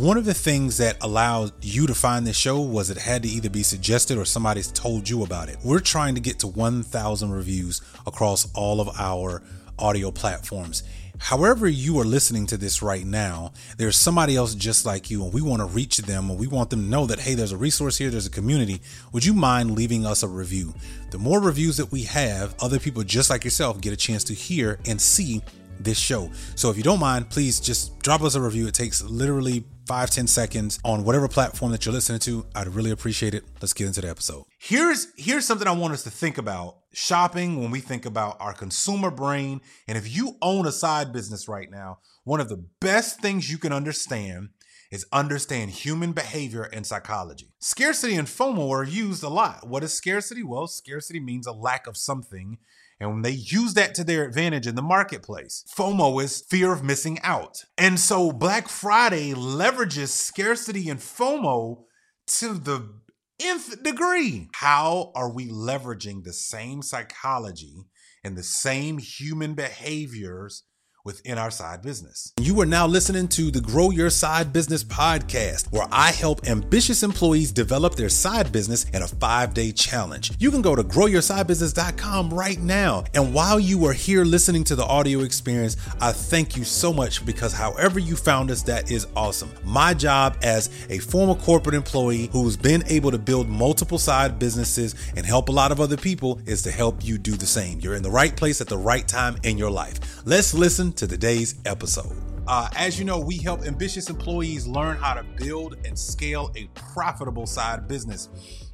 One of the things that allowed you to find this show was it had to either be suggested or somebody's told you about it. We're trying to get to 1,000 reviews across all of our audio platforms. However, you are listening to this right now, there's somebody else just like you, and we want to reach them and we want them to know that, hey, there's a resource here, there's a community. Would you mind leaving us a review? The more reviews that we have, other people just like yourself get a chance to hear and see this show. So if you don't mind, please just drop us a review. It takes literally five ten seconds on whatever platform that you're listening to. I'd really appreciate it. Let's get into the episode. Here's here's something I want us to think about shopping when we think about our consumer brain. And if you own a side business right now, one of the best things you can understand is understand human behavior and psychology. Scarcity and FOMO are used a lot. What is scarcity? Well, scarcity means a lack of something and when they use that to their advantage in the marketplace, FOMO is fear of missing out. And so Black Friday leverages scarcity and FOMO to the nth degree. How are we leveraging the same psychology and the same human behaviors within our side business. You are now listening to the Grow Your Side Business podcast, where I help ambitious employees develop their side business in a five day challenge. You can go to growyoursidebusiness.com right now. And while you are here listening to the audio experience, I thank you so much because however you found us, that is awesome. My job as a former corporate employee who's been able to build multiple side businesses and help a lot of other people is to help you do the same. You're in the right place at the right time in your life. Let's listen to today's episode. Uh, as you know, we help ambitious employees learn how to build and scale a profitable side business.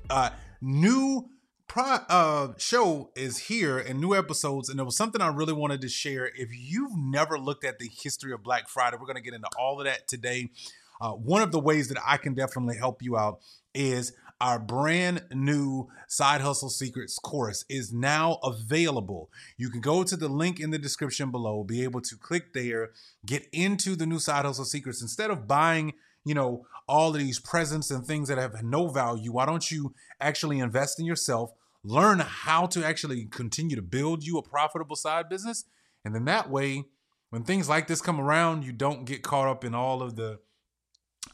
Uh, new pro- uh, show is here and new episodes, and there was something I really wanted to share. If you've never looked at the history of Black Friday, we're going to get into all of that today. Uh, one of the ways that I can definitely help you out is our brand new Side Hustle Secrets course is now available. You can go to the link in the description below, be able to click there, get into the new Side Hustle Secrets. Instead of buying, you know, all of these presents and things that have no value, why don't you actually invest in yourself? Learn how to actually continue to build you a profitable side business. And then that way, when things like this come around, you don't get caught up in all of the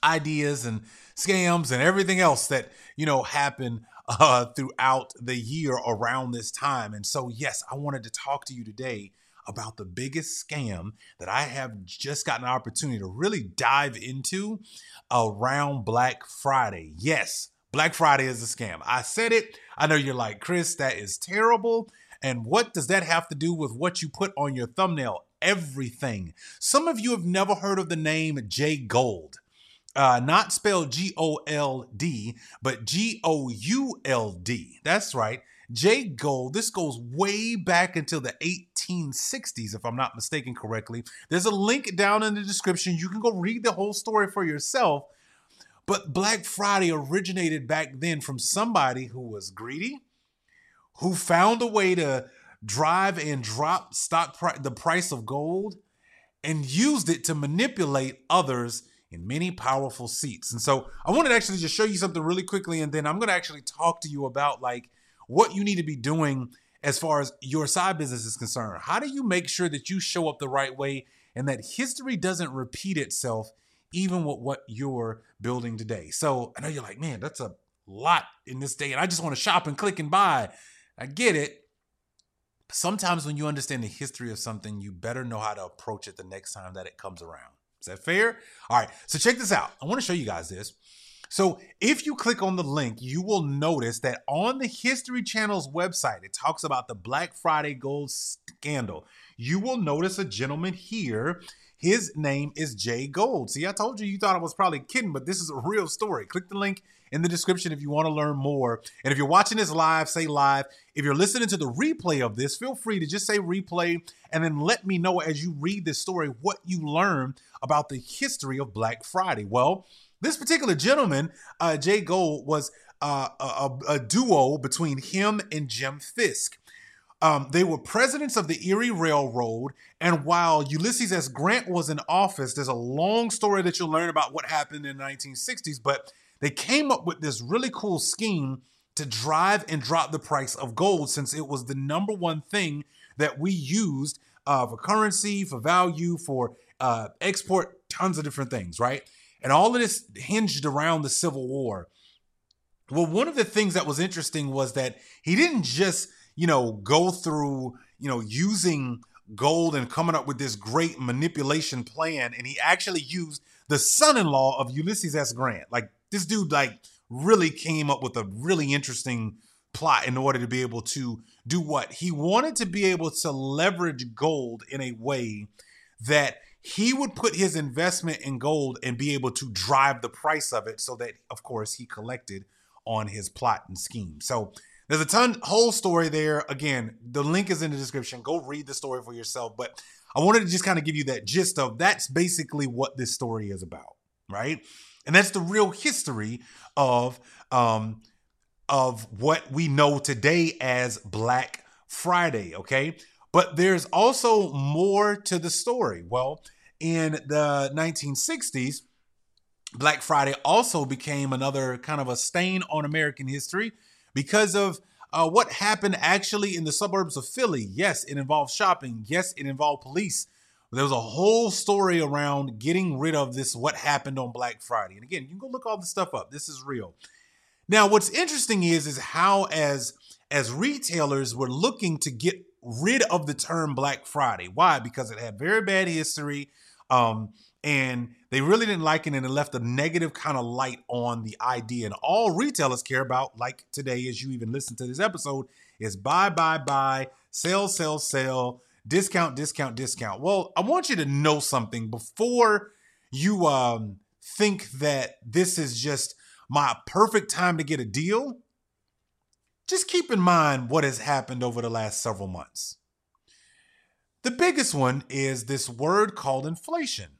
ideas and scams and everything else that you know happen uh, throughout the year around this time. And so, yes, I wanted to talk to you today about the biggest scam that I have just gotten an opportunity to really dive into around Black Friday. Yes, Black Friday is a scam. I said it. I know you're like, Chris, that is terrible. And what does that have to do with what you put on your thumbnail? Everything. Some of you have never heard of the name Jay Gould uh, not spelled G O L D, but G O U L D. That's right. Jay Gould, This goes way back until the 1860s, if I'm not mistaken correctly. There's a link down in the description. You can go read the whole story for yourself. But Black Friday originated back then from somebody who was greedy, who found a way to drive and drop stock pri- the price of gold and used it to manipulate others in many powerful seats. And so I wanted to actually just show you something really quickly, and then I'm going to actually talk to you about like what you need to be doing as far as your side business is concerned. How do you make sure that you show up the right way and that history doesn't repeat itself, even with what you're building today? So I know you're like, man, that's a lot in this day, and I just want to shop and click and buy. I get it. Sometimes when you understand the history of something, you better know how to approach it the next time that it comes around. Is that fair? All right. So check this out. I want to show you guys this. So if you click on the link, you will notice that on the History Channel's website, it talks about the Black Friday gold scandal. You will notice a gentleman here. His name is Jay Gould. See, I told you you thought I was probably kidding, but this is a real story. Click the link in the description if you want to learn more. And if you're watching this live, say live. If you're listening to the replay of this, feel free to just say replay and then let me know as you read this story what you learned about the history of Black Friday. Well, this particular gentleman, uh, Jay Gould, was uh, a, a, duo between him and Jim Fisk. Um, they were presidents of the Erie Railroad, and while Ulysses S. Grant was in office, there's a long story that you'll learn about what happened in the 1960s, but they came up with this really cool scheme to drive and drop the price of gold since it was the number one thing that we used uh, for currency, for value, for uh, export tons of different things, right? And all of this hinged around the Civil War. Well, one of the things that was interesting was that he didn't just, you know, go through, you know, using gold and coming up with this great manipulation plan. And he actually used the son-in-law of Ulysses S. Grant. Like this dude, like really came up with a really interesting plot in order to be able to do what? He wanted to be able to leverage gold in a way that he would put his investment in gold and be able to drive the price of it so that of course he collected on his plot and scheme. So there's a ton whole story there. Again the link is in the description. Go read the story for yourself but i wanted to just kind of give you that gist of that's basically what this story is about right and that's the real history of um of what we know today as black friday okay but there's also more to the story. Well, in the 1960s, Black Friday also became another kind of a stain on American history because of uh, what happened actually in the suburbs of Philly. Yes, it involved shopping. Yes, it involved police. There was a whole story around getting rid of this, what happened on Black Friday. And again, you can go look all this stuff up. This is real. Now, what's interesting is, is how as as retailers were looking to get rid of the term Black Friday. Why? Because it had very bad history. Um, and they really didn't like it and it left a negative kind of light on the idea. And all retailers care about, like today, as you even listen to this episode, is buy, buy, buy, sell, sell, sell, discount, discount, discount. Well, I want you to know something before you um, think that this is just my perfect time to get a deal just keep in mind what has happened over the last several months. The biggest one is this word called inflation.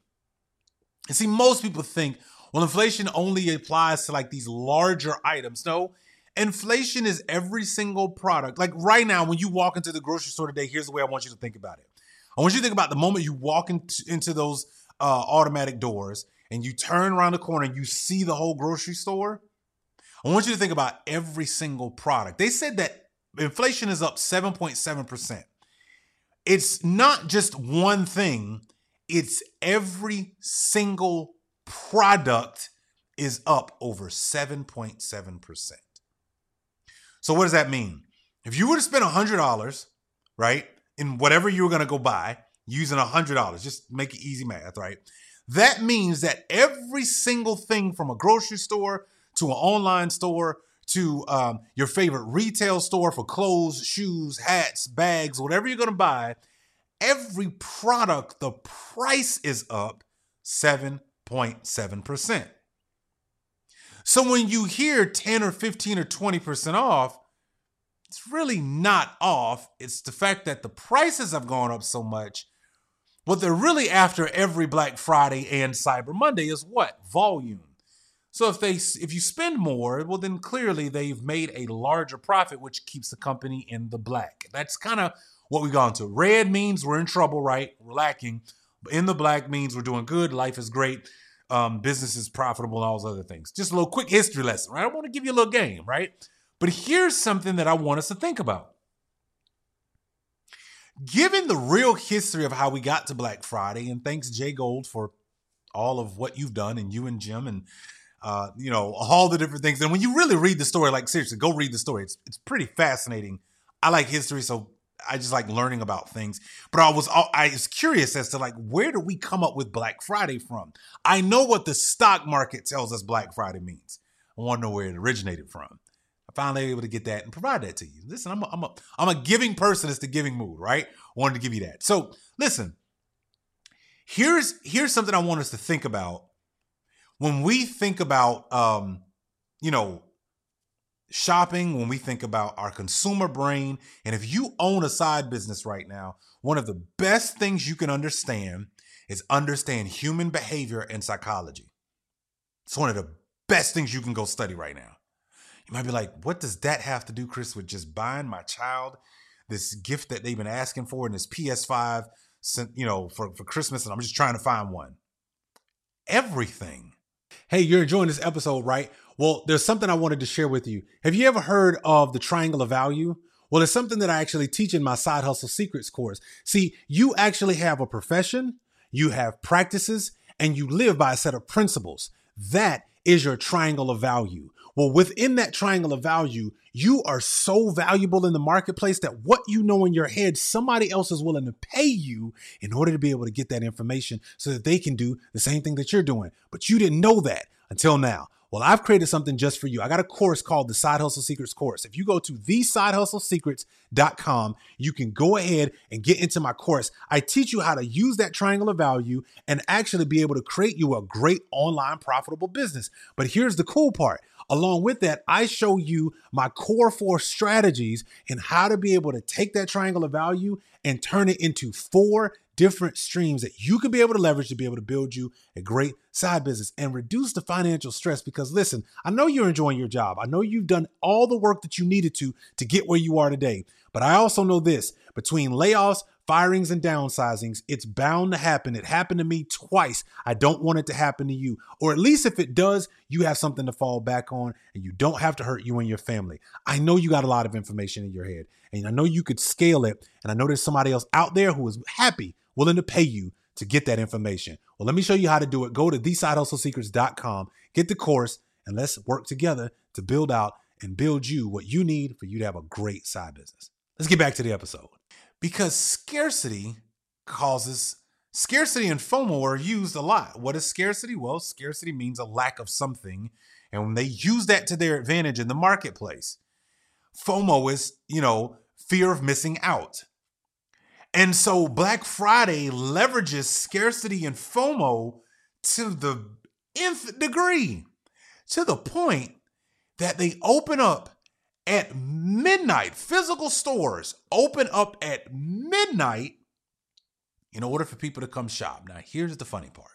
And see, most people think, well, inflation only applies to like these larger items. No, inflation is every single product. Like right now, when you walk into the grocery store today, here's the way I want you to think about it. I want you to think about the moment you walk into, into those uh, automatic doors and you turn around the corner and you see the whole grocery store. I want you to think about every single product. They said that inflation is up 7.7%. It's not just one thing, it's every single product is up over 7.7%. So, what does that mean? If you were to spend $100, right, in whatever you were going to go buy using $100, just make it easy math, right? That means that every single thing from a grocery store to an online store to um, your favorite retail store for clothes, shoes, hats, bags, whatever you're going to buy, every product, the price is up 7.7%. So when you hear 10 or 15 or 20% off, it's really not off. It's the fact that the prices have gone up so much. What they're really after every Black Friday and Cyber Monday is what? Volume. So if they if you spend more, well then clearly they've made a larger profit, which keeps the company in the black. That's kind of what we've gone to. Red means we're in trouble, right? We're lacking. In the black means we're doing good. Life is great. Um, business is profitable and all those other things. Just a little quick history lesson, right? I want to give you a little game, right? But here's something that I want us to think about. Given the real history of how we got to Black Friday, and thanks Jay Gould for all of what you've done, and you and Jim and uh, you know, all the different things. And when you really read the story, like seriously, go read the story. It's it's pretty fascinating. I like history, so I just like learning about things. But I was I was curious as to like where do we come up with Black Friday from? I know what the stock market tells us Black Friday means. I want to know where it originated from. I finally able to get that and provide that to you. Listen, I'm a, I'm a I'm a giving person. It's the giving mood, right? I wanted to give you that. So listen, here's here's something I want us to think about when we think about um, you know shopping when we think about our consumer brain and if you own a side business right now one of the best things you can understand is understand human behavior and psychology. It's one of the best things you can go study right now. You might be like what does that have to do chris with just buying my child this gift that they've been asking for in this ps5 sent, you know for, for christmas and i'm just trying to find one? Everything. Hey, you're enjoying this episode, right? Well, there's something I wanted to share with you. Have you ever heard of the triangle of value? Well, it's something that I actually teach in my side hustle secrets course. See, you actually have a profession, you have practices, and you live by a set of principles. That is your triangle of value. Well, within that triangle of value, you are so valuable in the marketplace that what you know in your head, somebody else is willing to pay you in order to be able to get that information so that they can do the same thing that you're doing. But you didn't know that until now. Well, I've created something just for you. I got a course called the Side Hustle Secrets course. If you go to thesidehustlesecrets.com, you can go ahead and get into my course. I teach you how to use that triangle of value and actually be able to create you a great online profitable business. But here's the cool part. Along with that, I show you my core four strategies and how to be able to take that triangle of value and turn it into four different streams that you can be able to leverage to be able to build you a great side business and reduce the financial stress because listen i know you're enjoying your job. I know you've done all the work that you needed to to get where you are today. But i also know this between layoffs firings and downsizings it's bound to happen. It happened to me twice. I don't want it to happen to you. Or at least if it does you have something to fall back on and you don't have to hurt you and your family. I know you got a lot of information in your head and i know you could scale it. And i know there's somebody else out there who is happy willing to pay you to get that information. Well, let me show you how to do it. Go to thesidehustlesecrets.com, get the course, and let's work together to build out and build you what you need for you to have a great side business. Let's get back to the episode. Because scarcity causes scarcity and FOMO are used a lot. What is scarcity? Well, scarcity means a lack of something, and when they use that to their advantage in the marketplace, FOMO is, you know, fear of missing out. And so Black Friday leverages scarcity and FOMO to the nth degree, to the point that they open up at midnight. Physical stores open up at midnight in order for people to come shop. Now, here's the funny part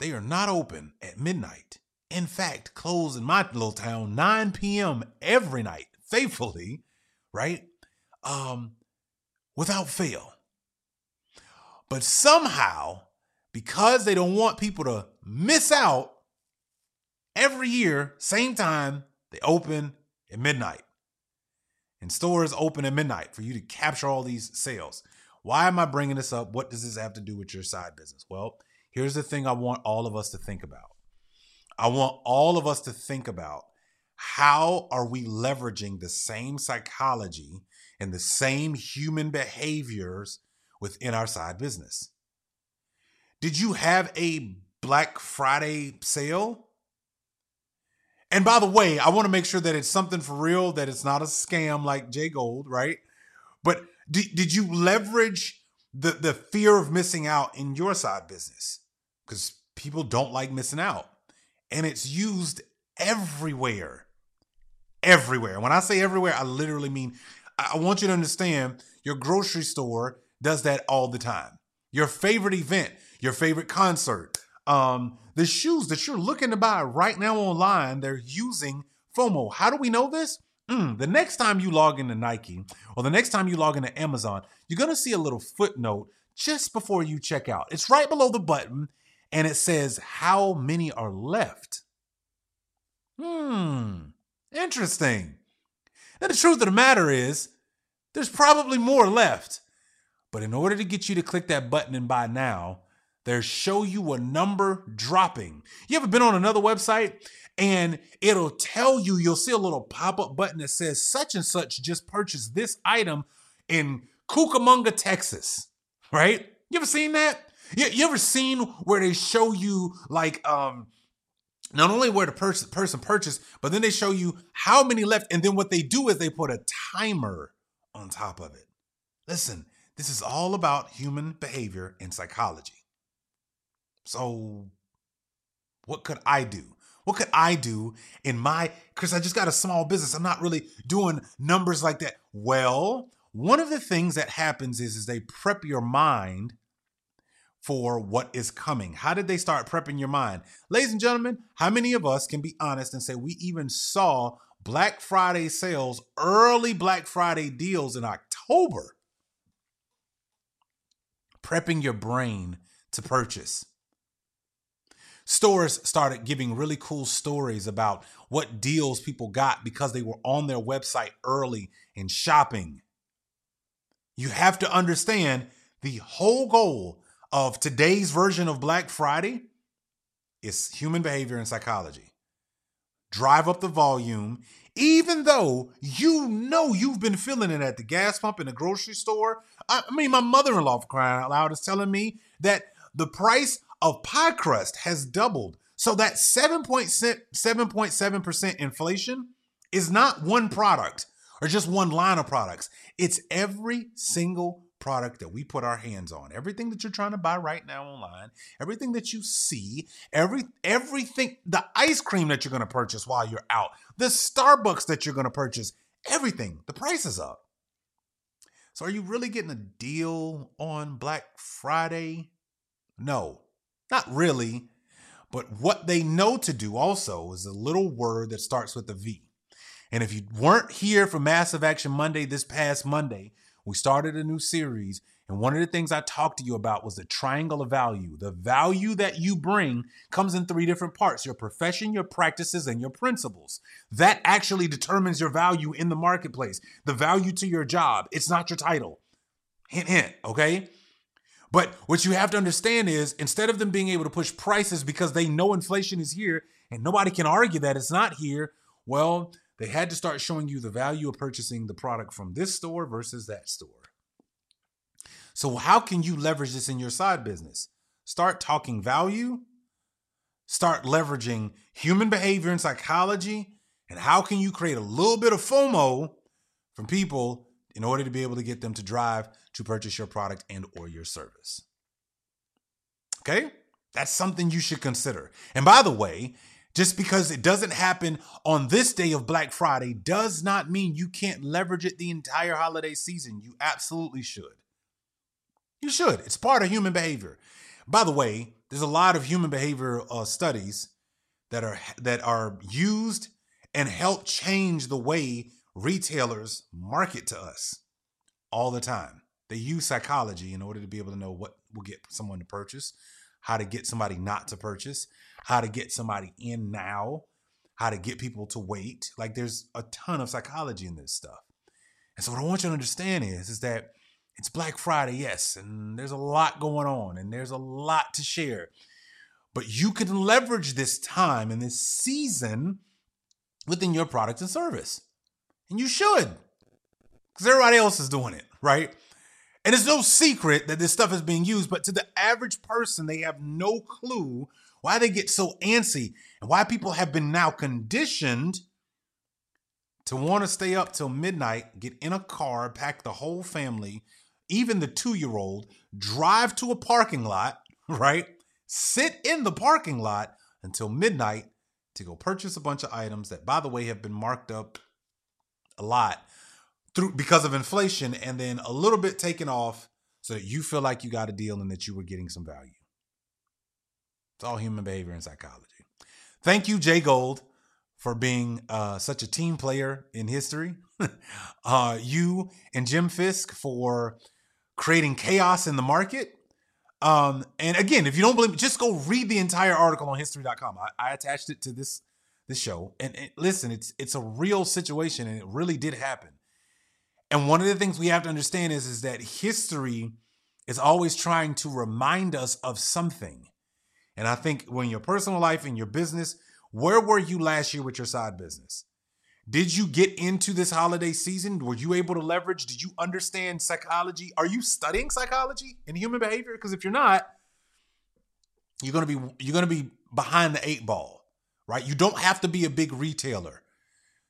they are not open at midnight. In fact, close in my little town 9 p.m. every night, faithfully, right? Um, without fail. But somehow, because they don't want people to miss out, every year, same time, they open at midnight. And stores open at midnight for you to capture all these sales. Why am I bringing this up? What does this have to do with your side business? Well, here's the thing I want all of us to think about. I want all of us to think about how are we leveraging the same psychology and the same human behaviors within our side business. Did you have a Black Friday sale? And by the way, I want to make sure that it's something for real, that it's not a scam like Jay Gould, right? But did, did you leverage the, the fear of missing out in your side business? Because people don't like missing out. And it's used everywhere. Everywhere. When I say everywhere, I literally mean I want you to understand your grocery store does that all the time. Your favorite event, your favorite concert, um, the shoes that you're looking to buy right now online, they're using FOMO. How do we know this? Mm, the next time you log into Nike or the next time you log into Amazon, you're going to see a little footnote just before you check out. It's right below the button and it says how many are left. Hmm, interesting. The truth of the matter is, there's probably more left. But in order to get you to click that button and buy now, they show you a number dropping. You ever been on another website and it'll tell you, you'll see a little pop up button that says such and such just purchased this item in Cucamonga, Texas, right? You ever seen that? You, you ever seen where they show you like um not only where the person person purchased, but then they show you how many left, and then what they do is they put a timer on top of it. Listen, this is all about human behavior and psychology. So, what could I do? What could I do in my, because I just got a small business. I'm not really doing numbers like that. Well, one of the things that happens is, is they prep your mind for what is coming. How did they start prepping your mind? Ladies and gentlemen, how many of us can be honest and say we even saw Black Friday sales, early Black Friday deals in October? Prepping your brain to purchase. Stores started giving really cool stories about what deals people got because they were on their website early and shopping. You have to understand the whole goal of today's version of Black Friday is human behavior and psychology. Drive up the volume, even though you know you've been feeling it at the gas pump in the grocery store. I mean, my mother in law, crying out loud, is telling me that the price of pie crust has doubled. So that 7.7% inflation is not one product or just one line of products. It's every single product that we put our hands on. Everything that you're trying to buy right now online, everything that you see, every everything, the ice cream that you're going to purchase while you're out, the Starbucks that you're going to purchase, everything, the price is up. So are you really getting a deal on Black Friday? No. Not really. But what they know to do also is a little word that starts with a V. And if you weren't here for Massive Action Monday this past Monday, we started a new series. And one of the things I talked to you about was the triangle of value. The value that you bring comes in three different parts your profession, your practices, and your principles. That actually determines your value in the marketplace, the value to your job. It's not your title. Hint, hint, okay? But what you have to understand is instead of them being able to push prices because they know inflation is here and nobody can argue that it's not here, well, they had to start showing you the value of purchasing the product from this store versus that store. So, how can you leverage this in your side business? Start talking value, start leveraging human behavior and psychology, and how can you create a little bit of FOMO from people in order to be able to get them to drive to purchase your product and or your service. Okay? That's something you should consider. And by the way, just because it doesn't happen on this day of Black Friday does not mean you can't leverage it the entire holiday season. You absolutely should. You should. It's part of human behavior. By the way, there's a lot of human behavior uh, studies that are that are used and help change the way retailers market to us all the time. They use psychology in order to be able to know what will get someone to purchase, how to get somebody not to purchase, how to get somebody in now, how to get people to wait. Like there's a ton of psychology in this stuff. And so what I want you to understand is, is that it's Black Friday, yes, and there's a lot going on and there's a lot to share. But you can leverage this time and this season within your product and service. And you should. Because everybody else is doing it, right? And it's no secret that this stuff is being used, but to the average person, they have no clue why they get so antsy and why people have been now conditioned to want to stay up till midnight, get in a car, pack the whole family, even the two year old, drive to a parking lot, right? Sit in the parking lot until midnight to go purchase a bunch of items that, by the way, have been marked up a lot through because of inflation and then a little bit taken off so that you feel like you got a deal and that you were getting some value. It's all human behavior and psychology. Thank you, Jay Gould, for being uh, such a team player in history. uh, you and Jim Fisk for creating chaos in the market. Um, and again, if you don't believe me, just go read the entire article on history.com. I, I attached it to this this show. And, and listen, it's it's a real situation and it really did happen. And one of the things we have to understand is, is that history is always trying to remind us of something. And I think when your personal life and your business, where were you last year with your side business? Did you get into this holiday season? Were you able to leverage? Did you understand psychology? Are you studying psychology and human behavior? Because if you're not, you're gonna be you're gonna be behind the eight ball, right? You don't have to be a big retailer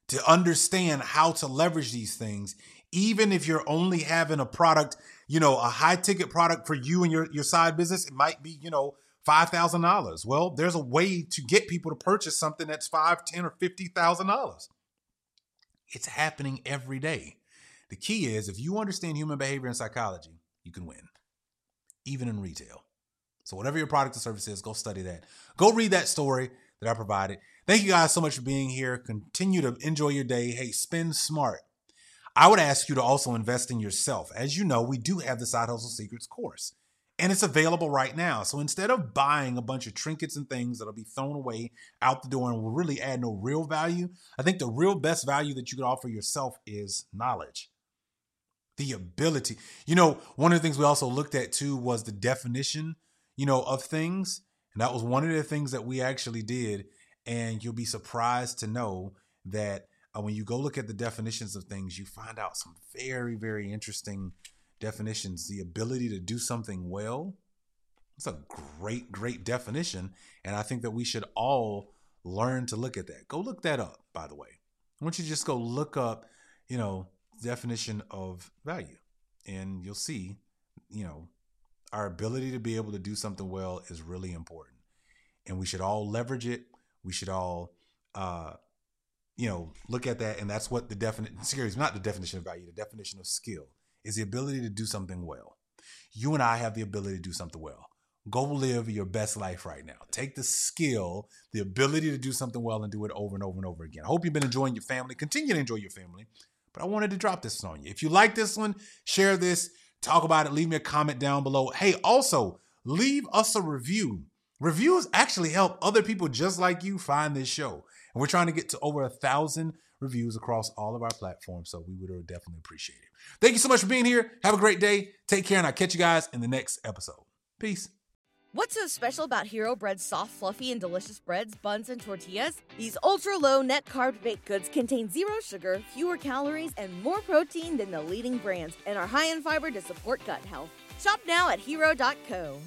to understand how to leverage these things even if you're only having a product, you know, a high ticket product for you and your, your side business, it might be, you know, $5,000. Well, there's a way to get people to purchase something that's five, ten, or $50,000. It's happening every day. The key is if you understand human behavior and psychology, you can win, even in retail. So, whatever your product or service is, go study that. Go read that story that I provided. Thank you guys so much for being here. Continue to enjoy your day. Hey, spend smart. I would ask you to also invest in yourself. As you know, we do have the Side Hustle Secrets course, and it's available right now. So instead of buying a bunch of trinkets and things that'll be thrown away out the door and will really add no real value, I think the real best value that you could offer yourself is knowledge. The ability. You know, one of the things we also looked at too was the definition, you know, of things. And that was one of the things that we actually did. And you'll be surprised to know that uh, when you go look at the definitions of things, you find out some very, very interesting definitions. The ability to do something well. It's a great, great definition. And I think that we should all learn to look at that. Go look that up, by the way. I want you to just go look up, you know, definition of value. And you'll see, you know, our ability to be able to do something well is really important. And we should all leverage it. We should all uh, you know, look at that, and that's what the definition, series, not the definition of value, the definition of skill is the ability to do something well. You and I have the ability to do something well. Go live your best life right now. Take the skill, the ability to do something well, and do it over and over and over again. I hope you've been enjoying your family. Continue to enjoy your family. But I wanted to drop this on you. If you like this one, share this, talk about it, leave me a comment down below. Hey, also, leave us a review. Reviews actually help other people just like you find this show. And we're trying to get to over a thousand reviews across all of our platforms. So we would uh, definitely appreciate it. Thank you so much for being here. Have a great day. Take care, and I'll catch you guys in the next episode. Peace. What's so special about Hero Bread's soft, fluffy, and delicious breads, buns, and tortillas? These ultra low net carb baked goods contain zero sugar, fewer calories, and more protein than the leading brands, and are high in fiber to support gut health. Shop now at hero.co.